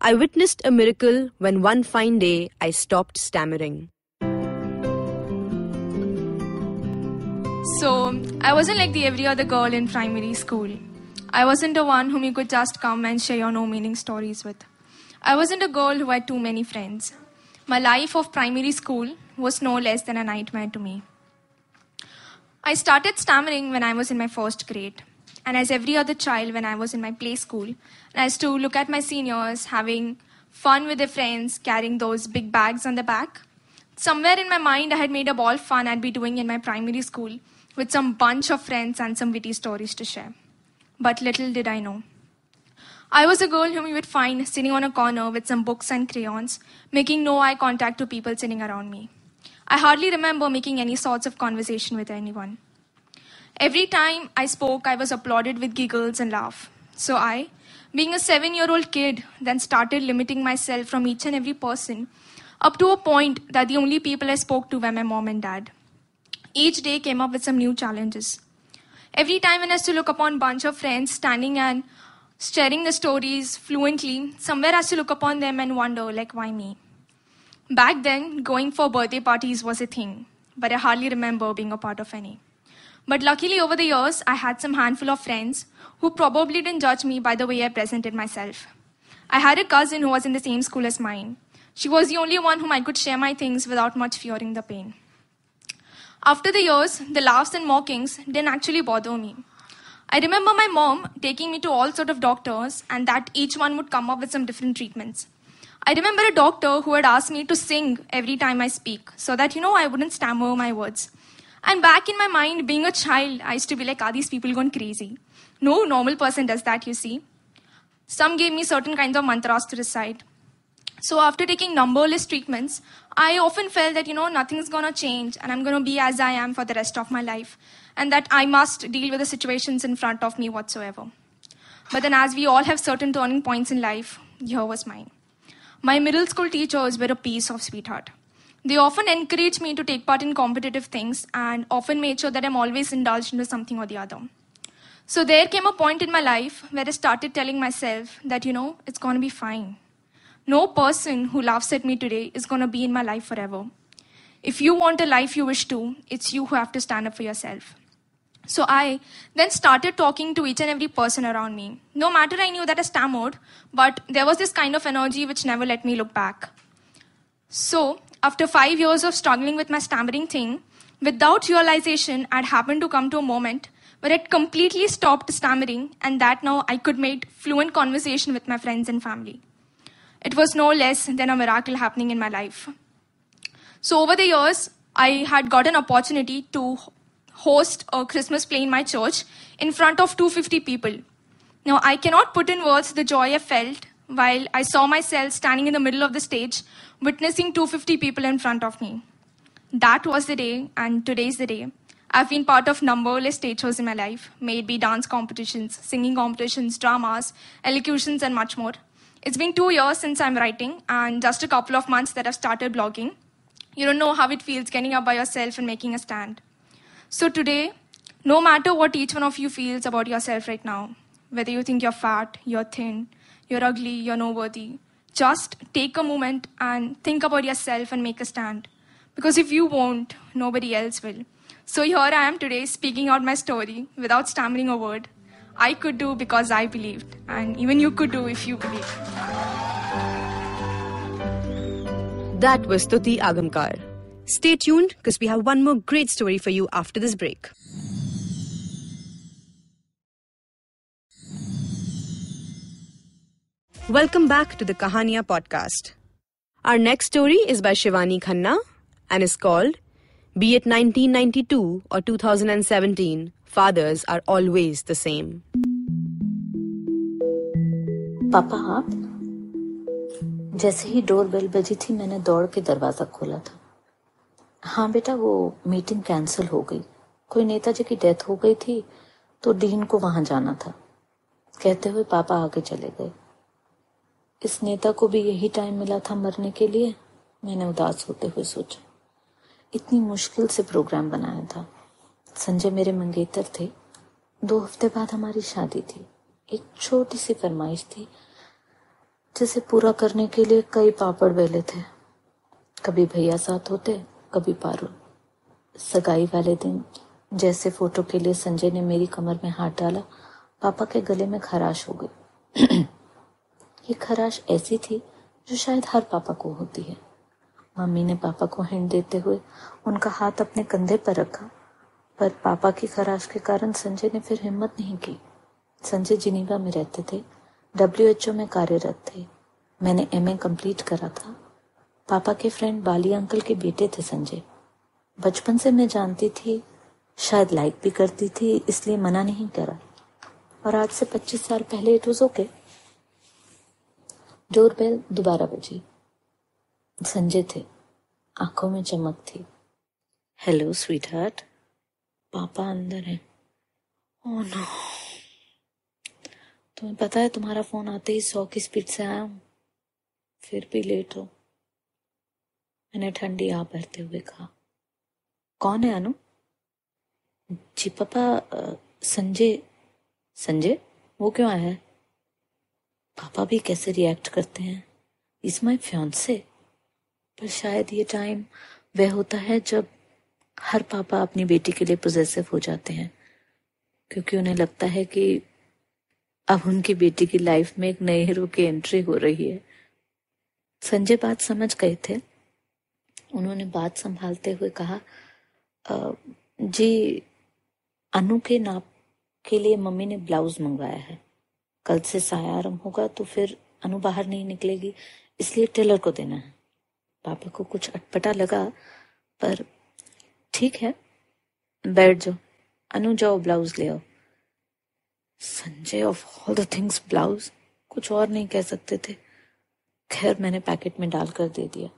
I Witnessed a Miracle When One Fine Day I Stopped Stammering. So, I wasn't like the every other girl in primary school. I wasn't the one whom you could just come and share your no meaning stories with. I wasn't a girl who had too many friends. My life of primary school was no less than a nightmare to me. I started stammering when I was in my first grade. And as every other child when I was in my play school, I used to look at my seniors having fun with their friends, carrying those big bags on the back. Somewhere in my mind, I had made up all fun I'd be doing in my primary school with some bunch of friends and some witty stories to share. But little did I know. I was a girl whom you would find sitting on a corner with some books and crayons, making no eye contact to people sitting around me. I hardly remember making any sorts of conversation with anyone. Every time I spoke, I was applauded with giggles and laugh. So I, being a seven year old kid, then started limiting myself from each and every person up to a point that the only people I spoke to were my mom and dad. Each day came up with some new challenges. Every time I used to look upon a bunch of friends standing and sharing the stories fluently, somewhere I to look upon them and wonder, like, why me? Back then, going for birthday parties was a thing, but I hardly remember being a part of any. But luckily, over the years, I had some handful of friends who probably didn't judge me by the way I presented myself. I had a cousin who was in the same school as mine. She was the only one whom I could share my things without much fearing the pain. After the years, the laughs and mockings didn't actually bother me. I remember my mom taking me to all sort of doctors and that each one would come up with some different treatments. I remember a doctor who had asked me to sing every time I speak so that, you know, I wouldn't stammer my words. And back in my mind, being a child, I used to be like, are these people going crazy? No normal person does that, you see. Some gave me certain kinds of mantras to recite. So after taking numberless treatments, I often felt that, you know, nothing's gonna change and I'm gonna be as I am for the rest of my life. And that I must deal with the situations in front of me whatsoever. But then as we all have certain turning points in life, here was mine. My middle school teachers were a piece of sweetheart. They often encouraged me to take part in competitive things and often made sure that I'm always indulged into something or the other. So there came a point in my life where I started telling myself that, you know, it's going to be fine. No person who laughs at me today is going to be in my life forever. If you want a life you wish to, it's you who have to stand up for yourself. So I then started talking to each and every person around me. No matter I knew that I stammered, but there was this kind of energy which never let me look back. So, after five years of struggling with my stammering thing, without realization, I'd happened to come to a moment where it completely stopped stammering, and that now I could make fluent conversation with my friends and family. It was no less than a miracle happening in my life. So, over the years, I had got an opportunity to host a Christmas play in my church in front of 250 people. Now, I cannot put in words the joy I felt while I saw myself standing in the middle of the stage, witnessing 250 people in front of me. That was the day, and today's the day. I've been part of numberless stage shows in my life, may it be dance competitions, singing competitions, dramas, elocutions, and much more. It's been two years since I'm writing, and just a couple of months that I've started blogging. You don't know how it feels getting up by yourself and making a stand. So today, no matter what each one of you feels about yourself right now, whether you think you're fat, you're thin, you're ugly, you're no worthy, just take a moment and think about yourself and make a stand. Because if you won't, nobody else will. So here I am today speaking out my story without stammering a word. I could do because I believed, and even you could do if you believe. That was Tuti Agamkar. Stay tuned because we have one more great story for you after this break. Welcome back to the Kahaniya podcast our next story is by Shivani Khanna and is called B at 1992 और 2017 fathers are always the same papa, आप? जैसे ही door bell बजी थी, मैंने दौड़ के दरवाज़ा खोला था। हाँ बेटा, वो मीटिंग कैंसिल हो गई। कोई नेताजी की डेथ हो गई थी तो डीन को वहाँ जाना था। कहते हुए पापा आगे चले गए। इस नेता को भी यही टाइम मिला था मरने के लिए, मैंने उदास होते हुए सोचा। इतनी मुश्किल से प्रोग्राम बनाया था। संजय मेरे मंगेतर थे। दो हफ़्ते बाद हमारी शादी थी। एक छोटी सी फरमाइश थी, जिसे पूरा करने के लिए कई पापड़ बेले थे। कभी भैया साथ होते, कभी पारुल। सगाई वाले दिन, जैसे फ़ोटो के लिए संजय ने मेरी कमर में हाथ डाला, पापा के गले में खराश हो गई। ये खराश ऐसी थी जो शायद हर पापा को होती है। मम्मी ने पापा को हिंट देते हुए उनका हाथ अपने कंधे पर रखा, पर पापा की खराश के कारण संजय ने फिर हिम्मत नहीं की। संजय जिनीवा में रहते थे डब्ल्यू एच ओ में कार्यरत थे। मैंने एम ए कंप्लीट करा था। पापा के फ्रेंड बाली अंकल के बेटे थे संजय। बचपन से मैं जानती थी, शायद लाइक भी करती थी, इसलिए मना नहीं करा। और आज से पच्चीस साल पहले इट वॉज़ ओके डोरबेल दोबारा बजी संजय थे। आँखों में चमक थी। हेलो स्वीट हार्ट पापा अंदर है। ओह नो तुम्हें पता है, तुम्हारा फ़ोन आते ही सौ की स्पीड से आया हूँ। फिर भी लेट हो। मैंने ठंडी आ भरते हुए कहा। कौन है अनु? जी, पापा संजय। संजय? वो क्यों आया है? पापा भी कैसे रिएक्ट करते हैं? इज़ माई से पर शायद ये टाइम वह होता है जब हर पापा अपनी बेटी के लिए पोजेसिव हो जाते हैं। क्योंकि उन्हें लगता है कि अब उनकी बेटी की लाइफ में एक नए हीरो की एंट्री हो रही है। संजय बात समझ गए थे। उन्होंने बात संभालते हुए कहा जी, अनु के नाप के लिए मम्मी ने ब्लाउज मंगवाया है। कल से साया आरंभ होगा तो फिर अनु बाहर नहीं निकलेगी। इसलिए टेलर को देना है। पापा को कुछ अटपटा लगा, पर ठीक है, बैठ जाओ। अनु जाओ, ब्लाउज ले आओ। Sanjay of all the things blouse? कुछ और नहीं कह सकते थे। खैर, मैंने पैकेट में डालकर दे दिया।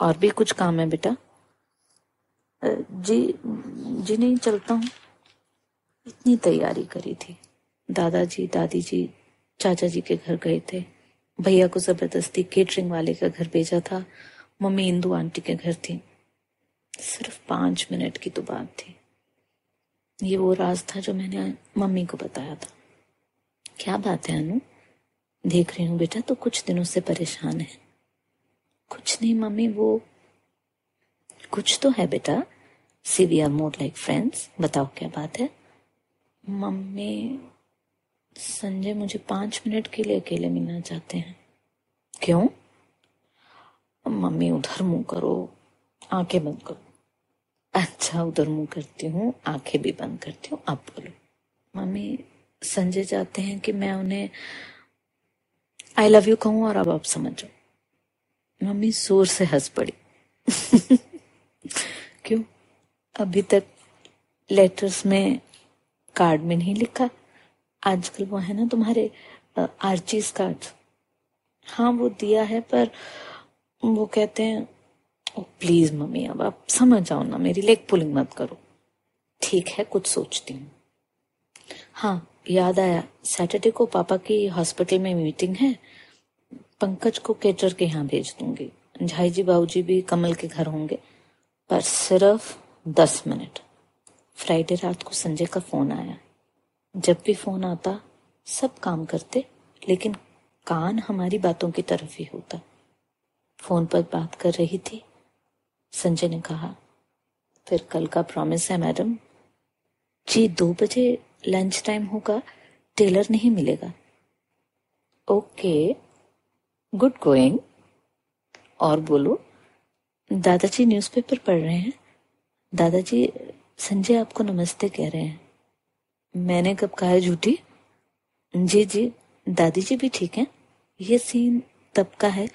और भी कुछ काम है बेटा? जी जी नहीं, चलता हूँ। इतनी तैयारी करी थी। दादाजी दादी जी चाचा जी के घर गए थे। भैया को ज़बरदस्ती केटरिंग वाले का घर भेजा था। मम्मी इंदू आंटी के घर थी। सिर्फ़ पाँच मिनट की तो बात थी। ये वो राज था जो मैंने मम्मी को बताया था। क्या बात है, अनु? देख रही हूँ बेटा तो कुछ दिनों से परेशान है। कुछ नहीं मम्मी, वो कुछ तो है बेटा। See we are more like friends बताओ क्या बात है? मम्मी संजय मुझे पाँच मिनट के लिए अकेले मिलना चाहते हैं। क्यों? मम्मी उधर मुँह करो आँखें बंद करो। अच्छा उधर मुँह करती हूँ आँखें भी बंद करती हूँ आप बोलो। मम्मी संजय चाहते हैं कि मैं उन्हें आई लव यू कहूँ और अब आप समझो मम्मी ज़ोर से हंस पड़ी। क्यों? अभी तक लेटर्स में कार्ड में नहीं लिखा। आजकल वो है ना तुम्हारे आर्चीज कार्ड हाँ वो दिया है, पर वो कहते हैं, ओ प्लीज़ मम्मी, अब आप समझ जाओ ना मेरी लेग पुलिंग मत करो। ठीक है, कुछ सोचती हूँ। हाँ याद आया सैटरडे को पापा की हॉस्पिटल में मीटिंग है। पंकज को केटर के यहाँ भेज दूँगी। झाई जी बाबू जी भी कमल के घर होंगे, पर सिर्फ़ दस मिनट। फ्राइडे रात को संजय का फ़ोन आया। जब भी फ़ोन आता, सब काम करते, लेकिन कान हमारी बातों की तरफ़ ही होता। फ़ोन पर बात कर रही थी। संजय ने कहा, फिर कल का प्रॉमिस है, मैडम। जी, दो बजे लंच टाइम होगा टेलर नहीं मिलेगा। ओके गुड गोइंग और बोलो, दादाजी न्यूज़पेपर पढ़ रहे हैं। दादाजी, संजय आपको नमस्ते कह रहे हैं। मैंने कब कहा है झूठी? जी जी, दादी जी भी ठीक है। ये सीन तब का है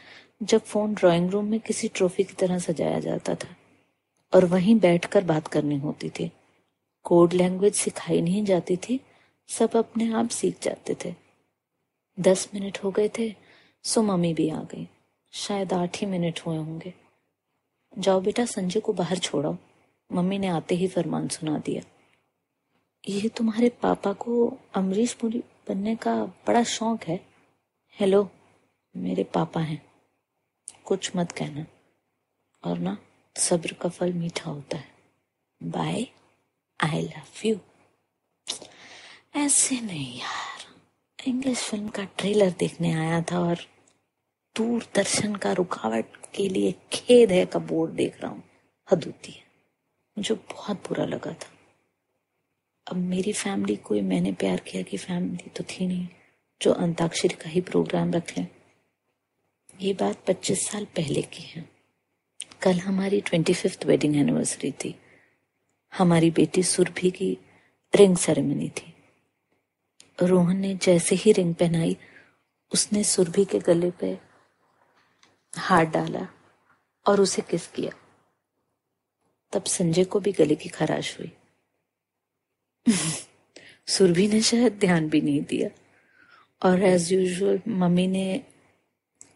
जब फ़ोन ड्राइंग रूम में किसी ट्रॉफी की तरह सजाया जाता था और वहीं बैठकर बात करनी होती थी। कोड लैंग्वेज सिखाई नहीं जाती थी, सब अपने आप सीख जाते थे। दस मिनट हो गए थे, सो मम्मी भी आ गई। शायद आठ ही मिनट हुए होंगे। जाओ बेटा, संजय को बाहर छोड़ो मम्मी ने आते ही फरमान सुना दिया। ये तुम्हारे पापा को अमरीश पुरी बनने का बड़ा शौक है। हेलो मेरे पापा हैं। कुछ मत कहना। और ना, सब्र का फल मीठा होता है। बाय आई लव यू ऐसे नहीं यार। इंग्लिश फ़िल्म का ट्रेलर देखने आया था और दूरदर्शन का रुकावट के लिए खेद है का बोर्ड देख रहा हूँ। हद होती है। मुझे बहुत बुरा लगा था। अब मेरी फैमिली कोई मैंने प्यार किया कि फैमिली तो थी नहीं, जो अंताक्षरी का ही प्रोग्राम रख। लें ये बात पच्चीस साल पहले की है। कल हमारी ट्वेंटी फिफ्थ वेडिंग एनिवर्सरी थी। हमारी बेटी सुरभि की रिंग सेरेमनी थी। रोहन ने जैसे ही रिंग पहनाई, उसने सुरभि के गले पे हाथ डाला और उसे किस किया। तब संजय को भी गले की खराश हुई। सुरभि ने शायद ध्यान भी नहीं दिया। और एज यूजुअल मम्मी ने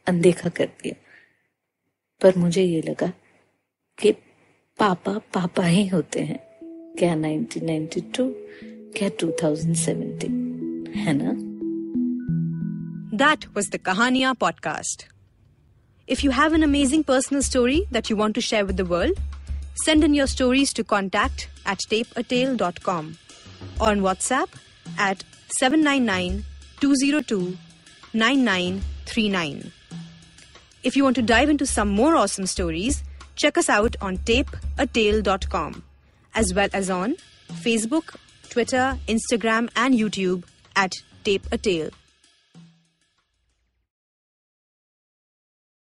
अनदेखा कर दिया। पर मुझे ये लगा कि पापा पापा ही होते हैं। क्या 1992 क्या 2017 है ना? That was the Kahaniya podcast if you have an amazing personal story that you want to share with the world send in your stories to contact at atel dot com on WhatsApp at 799-202-9939. If you want to dive into some more awesome stories, check us out on tapeatale.com as well as on Facebook, Twitter, Instagram and YouTube at Tape a Tale.